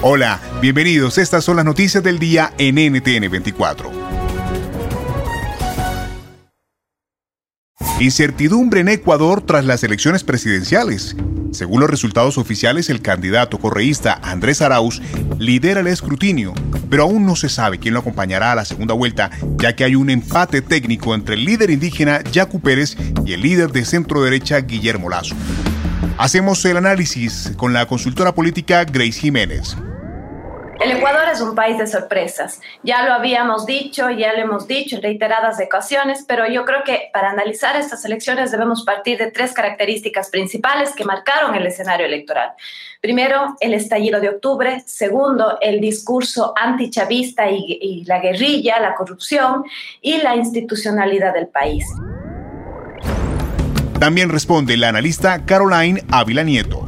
Hola, bienvenidos. Estas son las noticias del día en NTN 24. Incertidumbre en Ecuador tras las elecciones presidenciales. Según los resultados oficiales, el candidato correísta Andrés Arauz lidera el escrutinio, pero aún no se sabe quién lo acompañará a la segunda vuelta, ya que hay un empate técnico entre el líder indígena Yacu Pérez y el líder de centro derecha Guillermo Lazo. Hacemos el análisis con la consultora política Grace Jiménez. El Ecuador es un país de sorpresas. Ya lo habíamos dicho, ya lo hemos dicho en reiteradas ocasiones, pero yo creo que para analizar estas elecciones debemos partir de tres características principales que marcaron el escenario electoral. Primero, el estallido de octubre. Segundo, el discurso antichavista y, y la guerrilla, la corrupción y la institucionalidad del país. También responde la analista Caroline Ávila Nieto.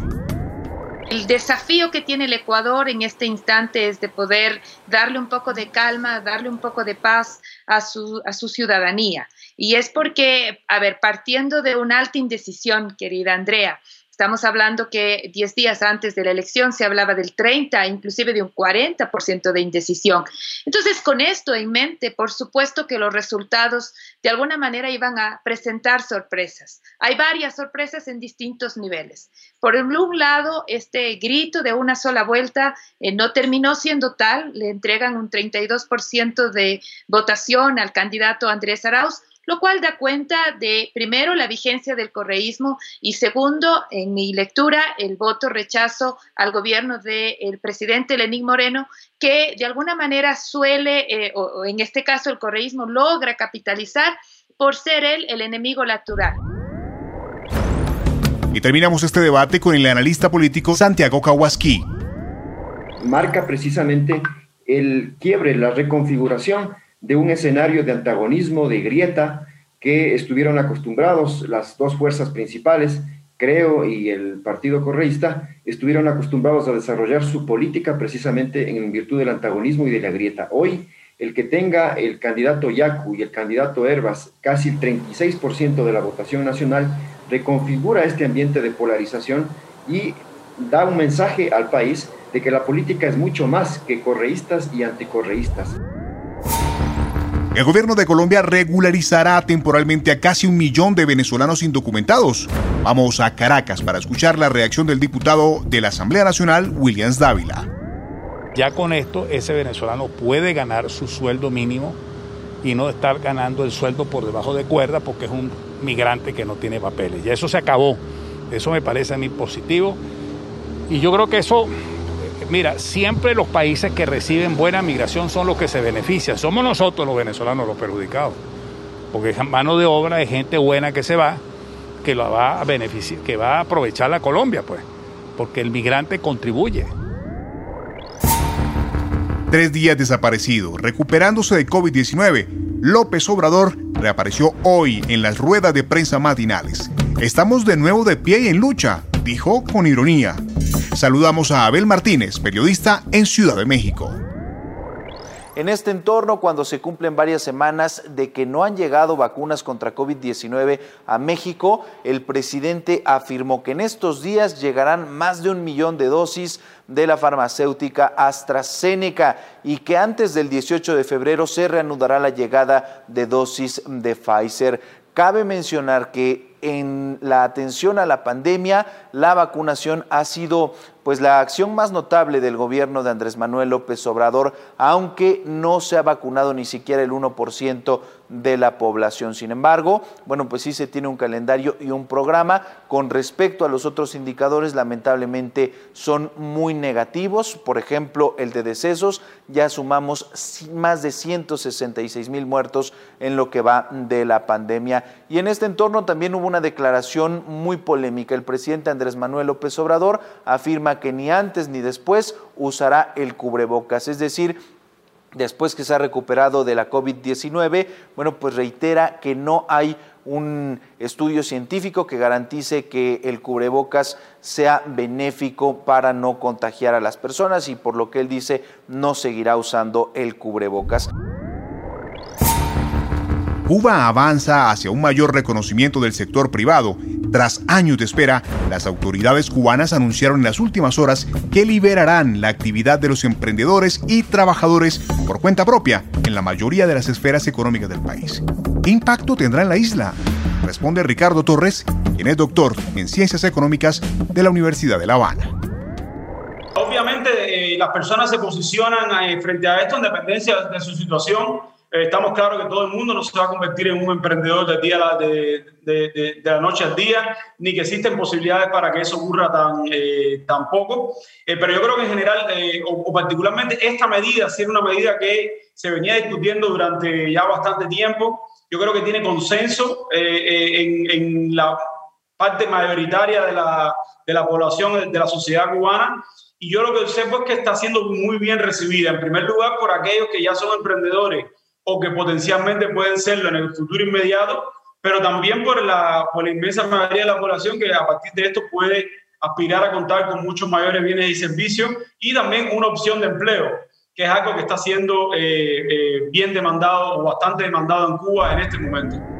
El desafío que tiene el Ecuador en este instante es de poder darle un poco de calma, darle un poco de paz a su, a su ciudadanía. Y es porque, a ver, partiendo de una alta indecisión, querida Andrea, Estamos hablando que 10 días antes de la elección se hablaba del 30, inclusive de un 40% de indecisión. Entonces, con esto en mente, por supuesto que los resultados de alguna manera iban a presentar sorpresas. Hay varias sorpresas en distintos niveles. Por un lado, este grito de una sola vuelta eh, no terminó siendo tal, le entregan un 32% de votación al candidato Andrés Arauz, lo cual da cuenta de, primero, la vigencia del correísmo y segundo, en mi lectura, el voto rechazo al gobierno del presidente Lenín Moreno, que de alguna manera suele, eh, o, en este caso el correísmo logra capitalizar por ser él el enemigo natural. Y terminamos este debate con el analista político Santiago Kawaski. Marca precisamente el quiebre, la reconfiguración de un escenario de antagonismo, de grieta, que estuvieron acostumbrados las dos fuerzas principales, creo, y el Partido Correísta, estuvieron acostumbrados a desarrollar su política precisamente en virtud del antagonismo y de la grieta. Hoy, el que tenga el candidato Yacu y el candidato Herbas casi el 36% de la votación nacional, reconfigura este ambiente de polarización y da un mensaje al país de que la política es mucho más que correístas y anticorreístas. El gobierno de Colombia regularizará temporalmente a casi un millón de venezolanos indocumentados. Vamos a Caracas para escuchar la reacción del diputado de la Asamblea Nacional, Williams Dávila. Ya con esto, ese venezolano puede ganar su sueldo mínimo y no estar ganando el sueldo por debajo de cuerda porque es un migrante que no tiene papeles. Ya eso se acabó. Eso me parece a mí positivo. Y yo creo que eso Mira, siempre los países que reciben buena migración son los que se benefician. Somos nosotros los venezolanos los perjudicados. Porque es mano de obra de gente buena que se va, que la va a beneficiar, que va a aprovechar la Colombia, pues. Porque el migrante contribuye. Tres días desaparecido, recuperándose de COVID-19, López Obrador reapareció hoy en las ruedas de prensa matinales. Estamos de nuevo de pie y en lucha, dijo con ironía. Saludamos a Abel Martínez, periodista en Ciudad de México. En este entorno, cuando se cumplen varias semanas de que no han llegado vacunas contra COVID-19 a México, el presidente afirmó que en estos días llegarán más de un millón de dosis de la farmacéutica AstraZeneca y que antes del 18 de febrero se reanudará la llegada de dosis de Pfizer. Cabe mencionar que en la atención a la pandemia, la vacunación ha sido pues la acción más notable del gobierno de Andrés Manuel López Obrador, aunque no se ha vacunado ni siquiera el 1% de la población. Sin embargo, bueno, pues sí se tiene un calendario y un programa. Con respecto a los otros indicadores, lamentablemente son muy negativos. Por ejemplo, el de decesos, ya sumamos más de 166 mil muertos en lo que va de la pandemia. Y en este entorno también hubo una declaración muy polémica. El presidente Andrés Manuel López Obrador afirma que ni antes ni después usará el cubrebocas, es decir, después que se ha recuperado de la COVID-19, bueno, pues reitera que no hay un estudio científico que garantice que el cubrebocas sea benéfico para no contagiar a las personas y por lo que él dice no seguirá usando el cubrebocas. Cuba avanza hacia un mayor reconocimiento del sector privado. Tras años de espera, las autoridades cubanas anunciaron en las últimas horas que liberarán la actividad de los emprendedores y trabajadores por cuenta propia en la mayoría de las esferas económicas del país. ¿Qué impacto tendrá en la isla? Responde Ricardo Torres, quien es doctor en Ciencias Económicas de la Universidad de La Habana. Obviamente eh, las personas se posicionan eh, frente a esto en dependencia de su situación estamos claros que todo el mundo no se va a convertir en un emprendedor de, día de, de, la noche al día, ni que existen posibilidades para que eso ocurra tan, eh, tan poco. Eh, pero yo creo que en general, o, particularmente esta medida, si era una medida que se venía discutiendo durante ya bastante tiempo, yo creo que tiene consenso en, en, la parte mayoritaria de la, de la población, de la sociedad cubana. Y yo lo que sé es que está siendo muy bien recibida, en primer lugar por aquellos que ya son emprendedores o que potencialmente pueden serlo en el futuro inmediato, pero también por la, por la inmensa mayoría de la población que a partir de esto puede aspirar a contar con muchos mayores bienes y servicios y también una opción de empleo, que es algo que está siendo eh, eh, bien demandado o bastante demandado en Cuba en este momento.